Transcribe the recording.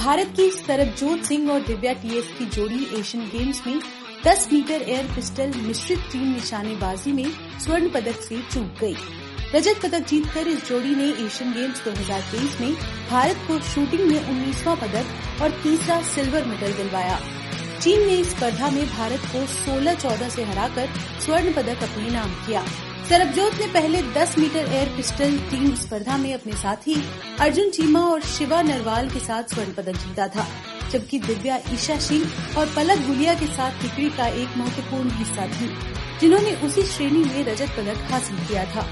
भारत की सरबजोत सिंह और दिव्या टीएस की जोड़ी एशियन गेम्स में 10 मीटर एयर पिस्टल मिश्रित टीम निशानेबाजी में स्वर्ण पदक से चूक गई। रजत पदक जीतकर इस जोड़ी ने एशियन गेम्स 2023 में भारत को शूटिंग में 19वां पदक और तीसरा सिल्वर मेडल दिलवाया चीन ने इस स्पर्धा में भारत को 16-14 से हराकर स्वर्ण पदक अपने नाम किया। सरबजोत ने पहले 10 मीटर एयर पिस्टल टीम स्पर्धा में अपने साथी अर्जुन चीमा और शिवा नरवाल के साथ स्वर्ण पदक जीता था, जबकि दिव्या ईशा सिंह और पलक गुलिया के साथ टिकड़ी का एक महत्वपूर्ण हिस्सा थी, जिन्होंने उसी श्रेणी में रजत पदक हासिल किया था।